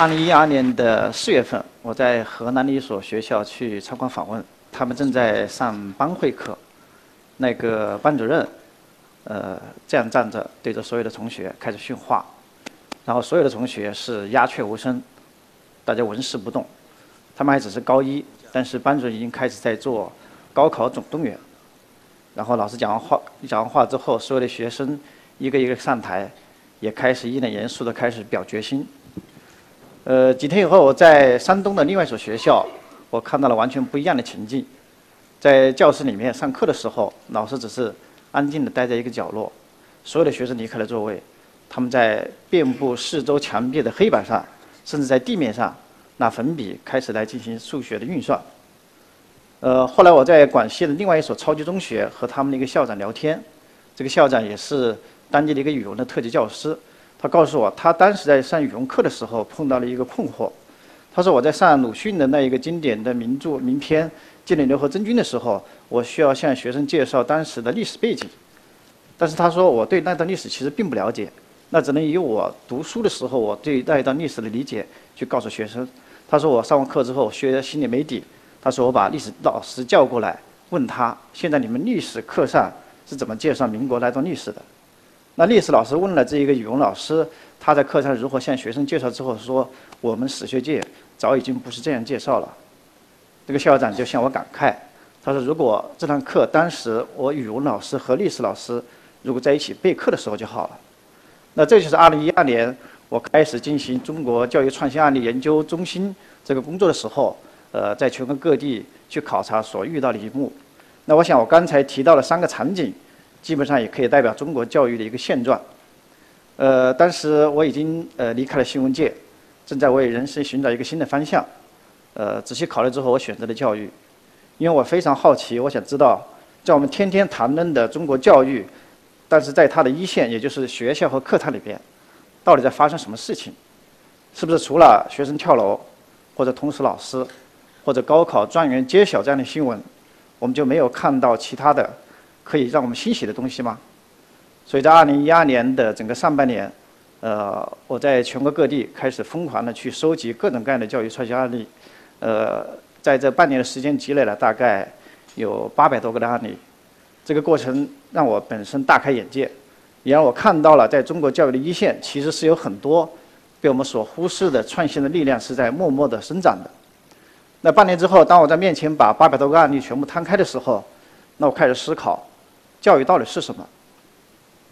二零一二年的四月份，我在河南的一所学校去参观访问，他们正在上班会课，那个班主任，呃，这样站着对着所有的同学开始训话，然后所有的同学是鸦雀无声，大家纹丝不动，他们还只是高一，但是班主任已经开始在做高考总动员，然后老师讲完话讲完话之后，所有的学生一个一个上台，也开始一脸严肃的开始表决心。呃，几天以后，我在山东的另外一所学校，我看到了完全不一样的情境。在教室里面上课的时候，老师只是安静地待在一个角落，所有的学生离开了座位，他们在遍布四周墙壁的黑板上，甚至在地面上拿粉笔开始来进行数学的运算。呃，后来我在广西的另外一所超级中学和他们的一个校长聊天，这个校长也是当地的一个语文的特级教师。他告诉我，他当时在上语文课的时候碰到了一个困惑。他说：“我在上鲁迅的那一个经典的名著名篇《金陵刘和真君》的时候，我需要向学生介绍当时的历史背景。但是他说我对那段历史其实并不了解，那只能以我读书的时候我对那一段历史的理解去告诉学生。他说我上完课之后学心里没底。他说我把历史老师叫过来，问他现在你们历史课上是怎么介绍民国那段历史的。”那历史老师问了这一个语文老师，他在课上如何向学生介绍之后说，我们史学界早已经不是这样介绍了。这个校长就向我感慨，他说如果这堂课当时我语文老师和历史老师如果在一起备课的时候就好了。那这就是二零一二年我开始进行中国教育创新案例研究中心这个工作的时候，呃，在全国各地去考察所遇到的一幕。那我想我刚才提到了三个场景。基本上也可以代表中国教育的一个现状。呃，当时我已经呃离开了新闻界，正在为人生寻找一个新的方向。呃，仔细考虑之后，我选择了教育，因为我非常好奇，我想知道，在我们天天谈论的中国教育，但是在它的一线，也就是学校和课堂里边，到底在发生什么事情？是不是除了学生跳楼，或者捅死老师，或者高考状元揭晓这样的新闻，我们就没有看到其他的？可以让我们欣喜的东西吗？所以在二零一二年的整个上半年，呃，我在全国各地开始疯狂的去收集各种各样的教育创新案例，呃，在这半年的时间积累了大概有八百多个的案例。这个过程让我本身大开眼界，也让我看到了在中国教育的一线，其实是有很多被我们所忽视的创新的力量是在默默的生长的。那半年之后，当我在面前把八百多个案例全部摊开的时候，那我开始思考。教育到底是什么？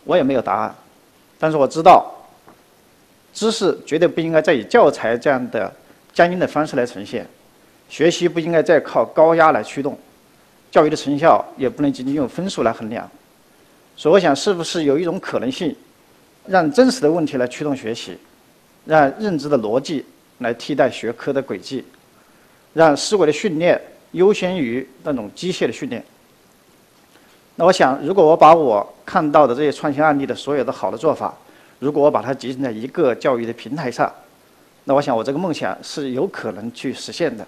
我也没有答案，但是我知道，知识绝对不应该再以教材这样的僵硬的方式来呈现，学习不应该再靠高压来驱动，教育的成效也不能仅仅用分数来衡量。所以，我想，是不是有一种可能性，让真实的问题来驱动学习，让认知的逻辑来替代学科的轨迹，让思维的训练优先于那种机械的训练？那我想，如果我把我看到的这些创新案例的所有的好的做法，如果我把它集成在一个教育的平台上，那我想我这个梦想是有可能去实现的。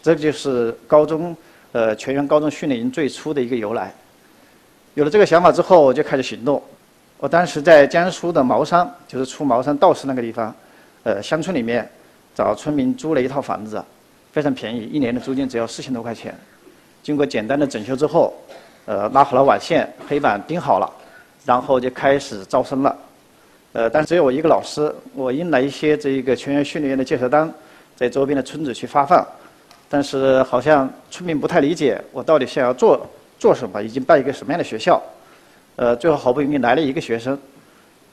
这就是高中呃全员高中训练营最初的一个由来。有了这个想法之后，我就开始行动。我当时在江苏的茅山，就是出茅山道士那个地方，呃乡村里面找村民租了一套房子，非常便宜，一年的租金只要四千多块钱。经过简单的整修之后。呃，拉好了网线，黑板钉好了，然后就开始招生了。呃，但只有我一个老师，我印了一些这个全员训练营的介绍单，在周边的村子去发放。但是好像村民不太理解我到底想要做做什么，以及办一个什么样的学校。呃，最后好不容易来了一个学生，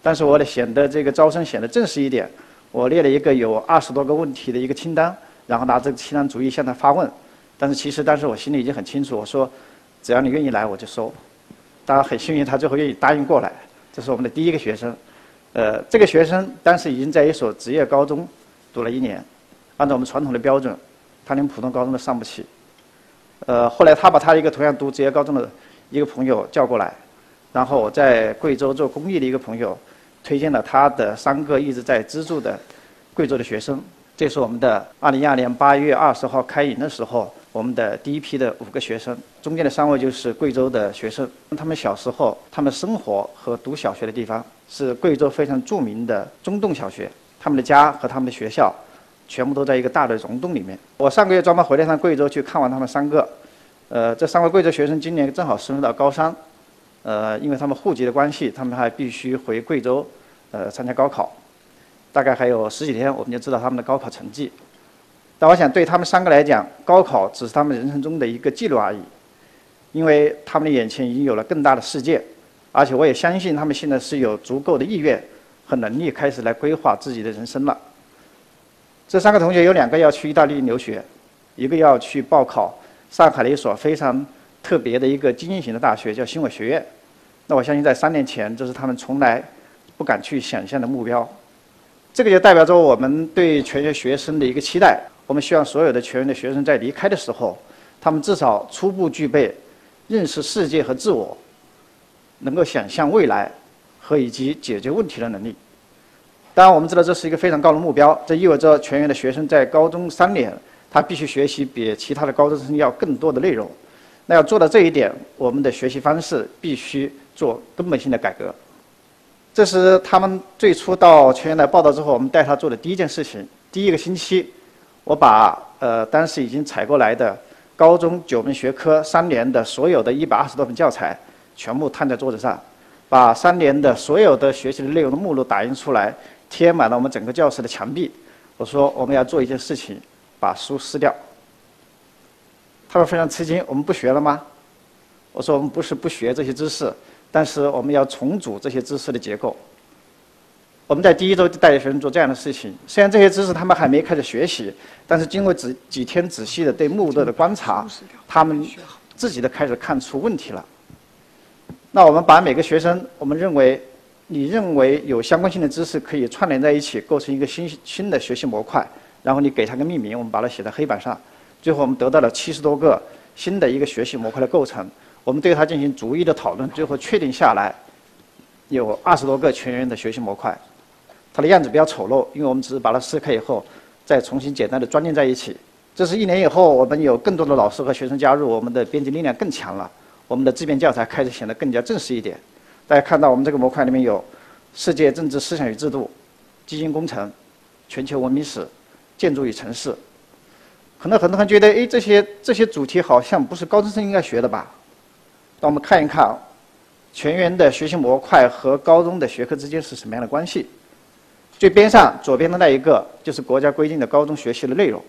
但是我得显得这个招生显得正式一点，我列了一个有二十多个问题的一个清单，然后拿这个清单逐一向他发问。但是其实当时我心里已经很清楚，我说。只要你愿意来，我就收。当然很幸运，他最后愿意答应过来。这是我们的第一个学生。呃，这个学生当时已经在一所职业高中读了一年。按照我们传统的标准，他连普通高中都上不起。呃，后来他把他一个同样读职业高中的一个朋友叫过来，然后我在贵州做公益的一个朋友推荐了他的三个一直在资助的贵州的学生。这是我们的2012年8月20号开营的时候。我们的第一批的五个学生，中间的三位就是贵州的学生。他们小时候，他们生活和读小学的地方是贵州非常著名的中洞小学。他们的家和他们的学校全部都在一个大的溶洞里面。我上个月专门回来趟贵州去看望他们三个，呃，这三位贵州学生今年正好升入到高三，呃，因为他们户籍的关系，他们还必须回贵州，呃，参加高考。大概还有十几天，我们就知道他们的高考成绩。但我想对他们三个来讲，高考只是他们人生中的一个记录而已，因为他们的眼前已经有了更大的世界，而且我也相信他们现在是有足够的意愿和能力开始来规划自己的人生了。这三个同学有两个要去意大利留学，一个要去报考上海的一所非常特别的一个精英型的大学，叫新闻学院。那我相信在三年前，这是他们从来不敢去想象的目标。这个就代表着我们对全员学生的一个期待。我们希望所有的全员的学生在离开的时候，他们至少初步具备认识世界和自我、能够想象未来和以及解决问题的能力。当然，我们知道这是一个非常高的目标，这意味着全员的学生在高中三年，他必须学习比其他的高中生要更多的内容。那要做到这一点，我们的学习方式必须做根本性的改革。这是他们最初到全员来报道之后，我们带他做的第一件事情。第一个星期，我把呃当时已经采过来的高中九门学科三年的所有的一百二十多本教材，全部摊在桌子上，把三年的所有的学习的内容的目录打印出来。贴满了我们整个教室的墙壁。我说我们要做一件事情，把书撕掉。他们非常吃惊，我们不学了吗？我说我们不是不学这些知识，但是我们要重组这些知识的结构。我们在第一周就带着学生做这样的事情。虽然这些知识他们还没开始学习，但是经过几几天仔细的对目录的观察，他们自己都开始看出问题了。那我们把每个学生，我们认为。你认为有相关性的知识可以串联在一起，构成一个新新的学习模块，然后你给它个命名，我们把它写在黑板上，最后我们得到了七十多个新的一个学习模块的构成，我们对它进行逐一的讨论，最后确定下来有二十多个全员的学习模块，它的样子比较丑陋，因为我们只是把它撕开以后再重新简单的装订在一起。这是一年以后，我们有更多的老师和学生加入，我们的编辑力量更强了，我们的自编教材开始显得更加正式一点。大家看到我们这个模块里面有世界政治思想与制度、基金工程、全球文明史、建筑与城市。可能很多人觉得，哎，这些这些主题好像不是高中生应该学的吧？让我们看一看全员的学习模块和高中的学科之间是什么样的关系。最边上左边的那一个就是国家规定的高中学习的内容。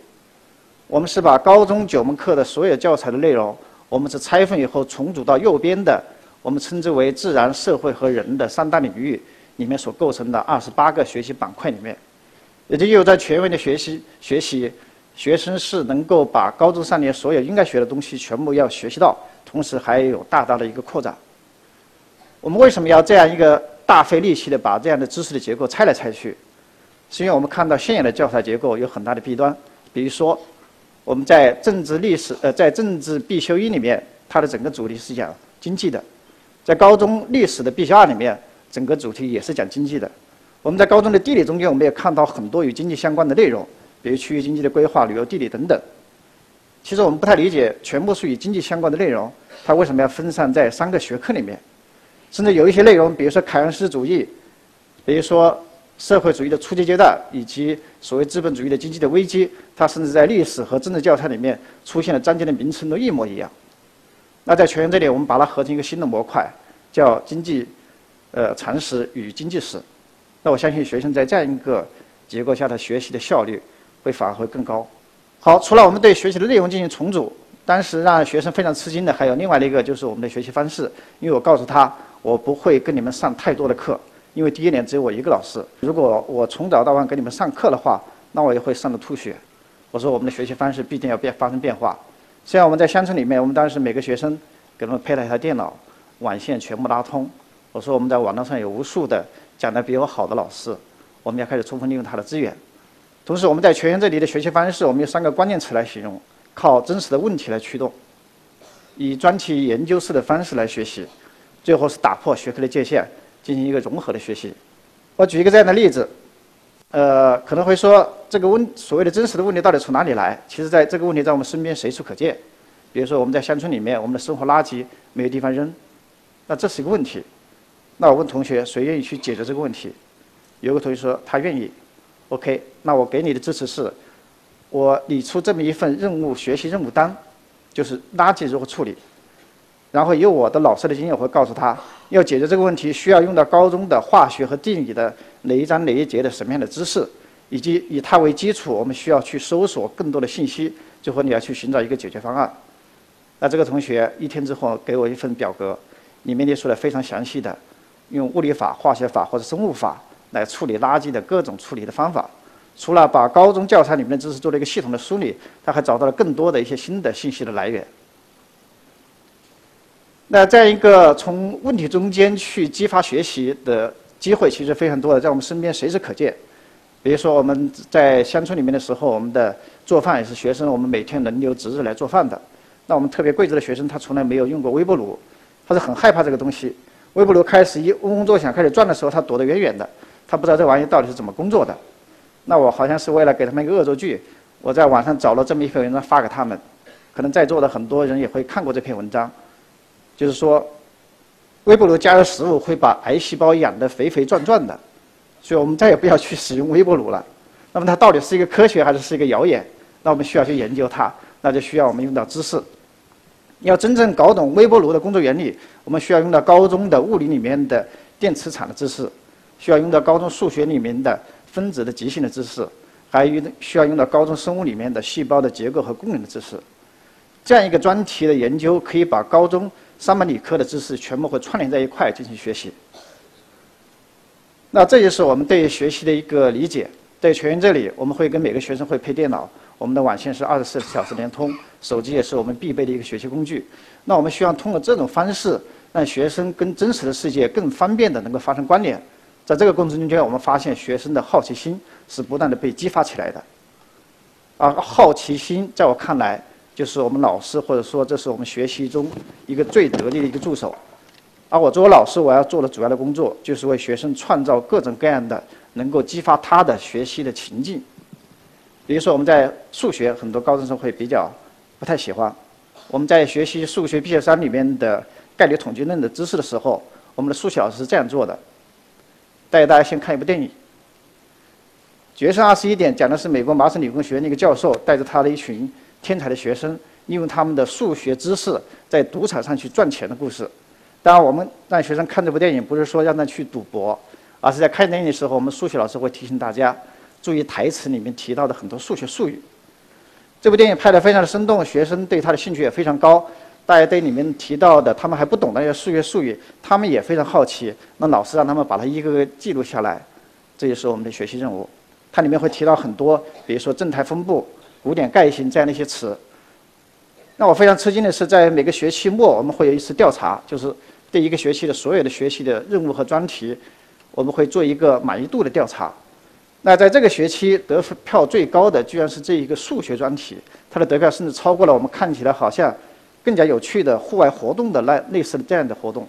我们是把高中九门课的所有教材的内容，我们是拆分以后重组到右边的。我们称之为自然、社会和人的三大领域里面所构成的二十八个学习板块里面，也就有在全员的学习学习，学生是能够把高中三年所有应该学的东西全部要学习到，同时还有大大的一个扩展。我们为什么要这样一个大费力气的把这样的知识的结构拆来拆去？是因为我们看到现有的教材结构有很大的弊端，比如说我们在政治历史呃在政治必修一里面，它的整个主题是讲经济的。在高中历史的必修二里面，整个主题也是讲经济的。我们在高中的地理中间，我们也看到很多与经济相关的内容，比如区域经济的规划、旅游地理等等。其实我们不太理解，全部是与经济相关的内容，它为什么要分散在三个学科里面？甚至有一些内容，比如说凯恩斯主义，比如说社会主义的初级阶段，以及所谓资本主义的经济的危机，它甚至在历史和政治教材里面出现的章节的名称都一模一样。那在全员这里，我们把它合成一个新的模块，叫经济，呃，常识与经济史。那我相信学生在这样一个结构下的学习的效率会反而会更高。好，除了我们对学习的内容进行重组，当时让学生非常吃惊的还有另外的一个就是我们的学习方式。因为我告诉他，我不会跟你们上太多的课，因为第一年只有我一个老师。如果我从早到晚给你们上课的话，那我也会上的吐血。我说我们的学习方式必定要变发生变化。虽然我们在乡村里面，我们当时每个学生给他们配了一台电脑，网线全部拉通。我说我们在网络上有无数的讲得比我好的老师，我们要开始充分利用他的资源。同时，我们在全员这里的学习方式，我们有三个关键词来形容：靠真实的问题来驱动，以专题研究式的方式来学习，最后是打破学科的界限，进行一个融合的学习。我举一个这样的例子。呃，可能会说这个问所谓的真实的问题到底从哪里来？其实，在这个问题在我们身边随处可见。比如说，我们在乡村里面，我们的生活垃圾没有地方扔，那这是一个问题。那我问同学，谁愿意去解决这个问题？有个同学说他愿意。OK，那我给你的支持是，我拟出这么一份任务学习任务单，就是垃圾如何处理。然后由我的老师的经验，我会告诉他，要解决这个问题，需要用到高中的化学和地理的哪一章哪一节的什么样的知识，以及以它为基础，我们需要去搜索更多的信息，最后你要去寻找一个解决方案。那这个同学一天之后给我一份表格，里面列出了非常详细的，用物理法、化学法或者生物法来处理垃圾的各种处理的方法。除了把高中教材里面的知识做了一个系统的梳理，他还找到了更多的一些新的信息的来源。那这样一个从问题中间去激发学习的机会，其实非常多的，在我们身边随时可见。比如说我们在乡村里面的时候，我们的做饭也是学生，我们每天轮流值日来做饭的。那我们特别贵州的学生，他从来没有用过微波炉，他是很害怕这个东西。微波炉开始一嗡嗡作响，开始转的时候，他躲得远远的，他不知道这玩意到底是怎么工作的。那我好像是为了给他们一个恶作剧，我在网上找了这么一篇文章发给他们，可能在座的很多人也会看过这篇文章。就是说，微波炉加热食物会把癌细胞养得肥肥壮壮的，所以我们再也不要去使用微波炉了。那么它到底是一个科学还是是一个谣言？那我们需要去研究它，那就需要我们用到知识。要真正搞懂微波炉的工作原理，我们需要用到高中的物理里面的电磁场的知识，需要用到高中数学里面的分子的极性的知识，还有需要用到高中生物里面的细胞的结构和功能的知识。这样一个专题的研究，可以把高中三门理科的知识全部会串联在一块进行学习。那这就是我们对学习的一个理解。在全员这里，我们会跟每个学生会配电脑，我们的网线是二十四小时连通，手机也是我们必备的一个学习工具。那我们希望通过这种方式，让学生跟真实的世界更方便的能够发生关联。在这个过程中间，我们发现学生的好奇心是不断的被激发起来的。而好奇心，在我看来，就是我们老师，或者说这是我们学习中一个最得力的一个助手。而我作为老师，我要做的主要的工作，就是为学生创造各种各样的能够激发他的学习的情境。比如说，我们在数学，很多高中生会比较不太喜欢。我们在学习数学必修三里面的概率统计论的知识的时候，我们的数学老师是这样做的：带大家先看一部电影。决胜二十一点讲的是美国麻省理工学院的一个教授带着他的一群。天才的学生利用他们的数学知识在赌场上去赚钱的故事。当然，我们让学生看这部电影，不是说让他去赌博，而是在看电影的时候，我们数学老师会提醒大家注意台词里面提到的很多数学术语。这部电影拍得非常的生动，学生对他的兴趣也非常高。大家对里面提到的他们还不懂那些数学术语，他们也非常好奇。那老师让他们把它一个个记录下来，这就是我们的学习任务。它里面会提到很多，比如说正态分布。古典概型这样的一些词，那我非常吃惊的是，在每个学期末，我们会有一次调查，就是对一个学期的所有的学习的任务和专题，我们会做一个满意度的调查。那在这个学期得票最高的，居然是这一个数学专题，它的得票甚至超过了我们看起来好像更加有趣的户外活动的那类似的这样的活动。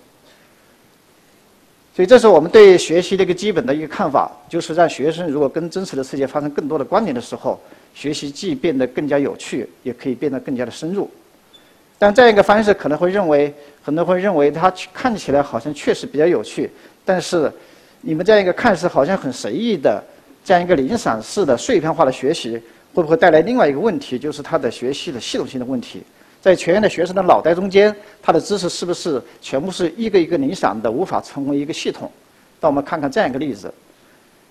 所以，这是我们对学习的一个基本的一个看法，就是让学生如果跟真实的世界发生更多的关联的时候。学习既变得更加有趣，也可以变得更加的深入。但这样一个方式可能会认为，很多人会认为它看起来好像确实比较有趣，但是你们这样一个看似好像很随意的这样一个零散式的碎片化的学习，会不会带来另外一个问题，就是他的学习的系统性的问题？在全员的学生的脑袋中间，他的知识是不是全部是一个一个零散的，无法成为一个系统？那我们看看这样一个例子。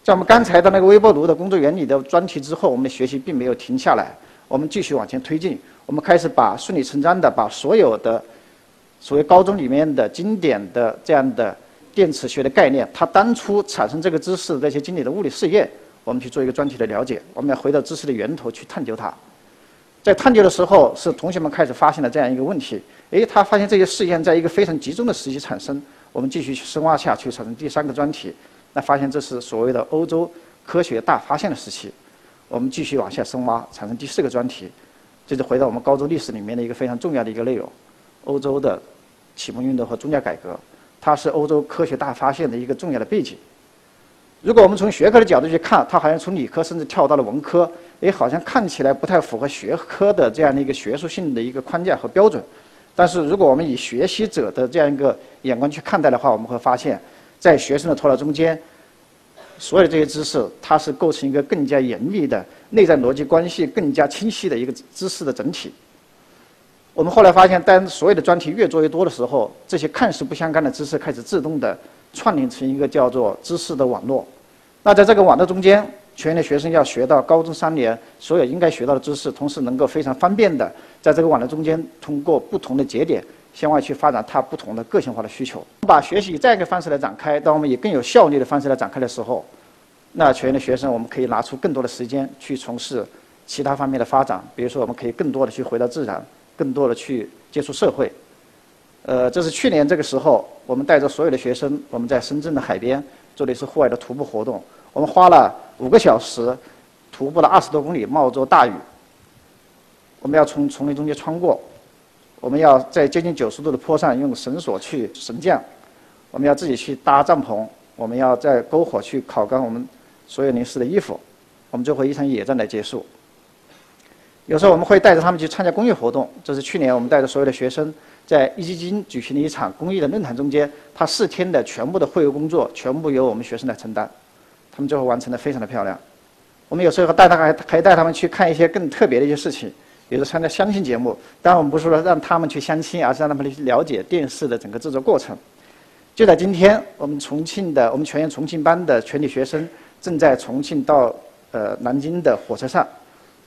在我们刚才的那个微波炉的工作原理的专题之后，我们的学习并没有停下来，我们继续往前推进。我们开始把顺理成章的把所有的所谓高中里面的经典的这样的电磁学的概念，它当初产生这个知识的这些经典的物理试验，我们去做一个专题的了解。我们要回到知识的源头去探究它。在探究的时候，是同学们开始发现了这样一个问题：诶，他发现这些试验在一个非常集中的时期产生。我们继续去深挖下去，产生第三个专题。那发现这是所谓的欧洲科学大发现的时期，我们继续往下深挖，产生第四个专题，这就回到我们高中历史里面的一个非常重要的一个内容：欧洲的启蒙运动和宗教改革，它是欧洲科学大发现的一个重要的背景。如果我们从学科的角度去看，它好像从理科甚至跳到了文科，诶，好像看起来不太符合学科的这样的一个学术性的一个框架和标准。但是如果我们以学习者的这样一个眼光去看待的话，我们会发现。在学生的头脑中间，所有这些知识，它是构成一个更加严密的内在逻辑关系更加清晰的一个知识的整体。我们后来发现，当所有的专题越做越多的时候，这些看似不相干的知识开始自动的串联成一个叫做知识的网络。那在这个网络中间，全员的学生要学到高中三年所有应该学到的知识，同时能够非常方便的在这个网络中间通过不同的节点向外去发展他不同的个性化的需求。把学习以这样一个方式来展开，当我们以更有效率的方式来展开的时候，那全员的学生我们可以拿出更多的时间去从事其他方面的发展，比如说我们可以更多的去回到自然。更多的去接触社会，呃，这是去年这个时候，我们带着所有的学生，我们在深圳的海边做的是户外的徒步活动。我们花了五个小时，徒步了二十多公里，冒着大雨。我们要从丛林中间穿过，我们要在接近九十度的坡上用绳索去绳降，我们要自己去搭帐篷，我们要在篝火去烤干我们所有淋湿的衣服。我们最后一场野战来结束。有时候我们会带着他们去参加公益活动，这是去年我们带着所有的学生在壹基金举行的一场公益的论坛中间，他四天的全部的会务工作全部由我们学生来承担，他们最后完成的非常的漂亮。我们有时候带他还还带他们去看一些更特别的一些事情，比如参加相亲节目。当然我们不是说让他们去相亲，而是让他们去了解电视的整个制作过程。就在今天，我们重庆的我们全员重庆班的全体学生正在重庆到呃南京的火车上。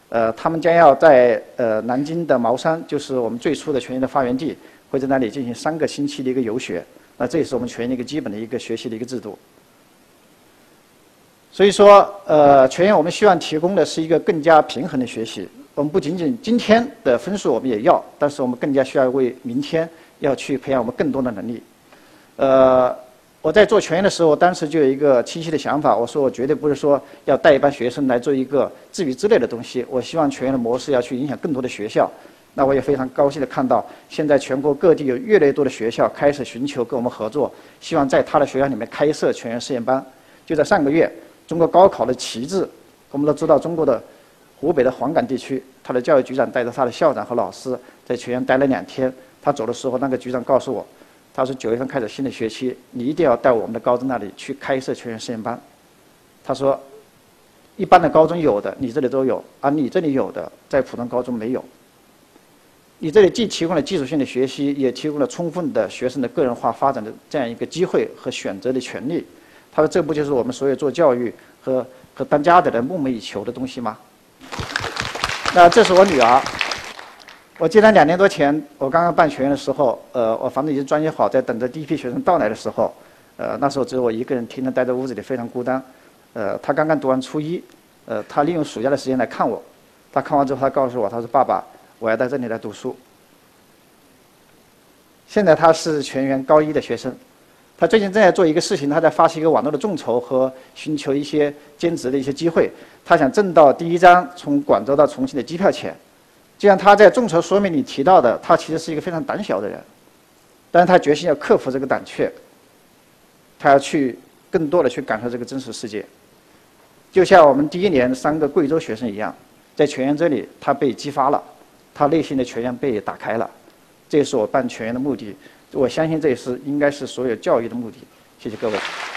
呃，他们将要在呃南京的茅山，就是我们最初的全员的发源地，会在那里进行三个星期的一个游学。那这也是我们全员的一个基本的一个学习的一个制度。所以说，呃，全员我们希望提供的是一个更加平衡的学习。我们不仅仅今天的分数我们也要，但是我们更加需要为明天要去培养我们更多的能力。呃。我在做全员的时候，我当时就有一个清晰的想法，我说我绝对不是说要带一班学生来做一个自娱自乐的东西，我希望全员的模式要去影响更多的学校。那我也非常高兴的看到，现在全国各地有越来越多的学校开始寻求跟我们合作，希望在他的学校里面开设全员实验班。就在上个月，中国高考的旗帜，我们都知道，中国的湖北的黄冈地区，他的教育局长带着他的校长和老师在全员待了两天。他走的时候，那个局长告诉我。他说九月份开始新的学期，你一定要到我们的高中那里去开设全员实验班。他说，一般的高中有的，你这里都有，而你这里有的，在普通高中没有。你这里既提供了基础性的学习，也提供了充分的学生的个人化发展的这样一个机会和选择的权利。他说，这不就是我们所有做教育和和当家长的梦寐以求的东西吗？那这是我女儿。我记得两年多前，我刚刚办全员的时候，呃，我房子已经装修好，在等着第一批学生到来的时候，呃，那时候只有我一个人，天天待在屋子里，非常孤单。呃，他刚刚读完初一，呃，他利用暑假的时间来看我。他看完之后，他告诉我，他说：“爸爸，我要在这里来读书。”现在他是全员高一的学生，他最近正在做一个事情，他在发起一个网络的众筹和寻求一些兼职的一些机会。他想挣到第一张从广州到重庆的机票钱。就像他在众筹说明里提到的，他其实是一个非常胆小的人，但是他决心要克服这个胆怯，他要去更多的去感受这个真实世界。就像我们第一年三个贵州学生一样，在全员这里，他被激发了，他内心的全员被打开了，这也是我办全员的目的。我相信这也是应该是所有教育的目的。谢谢各位。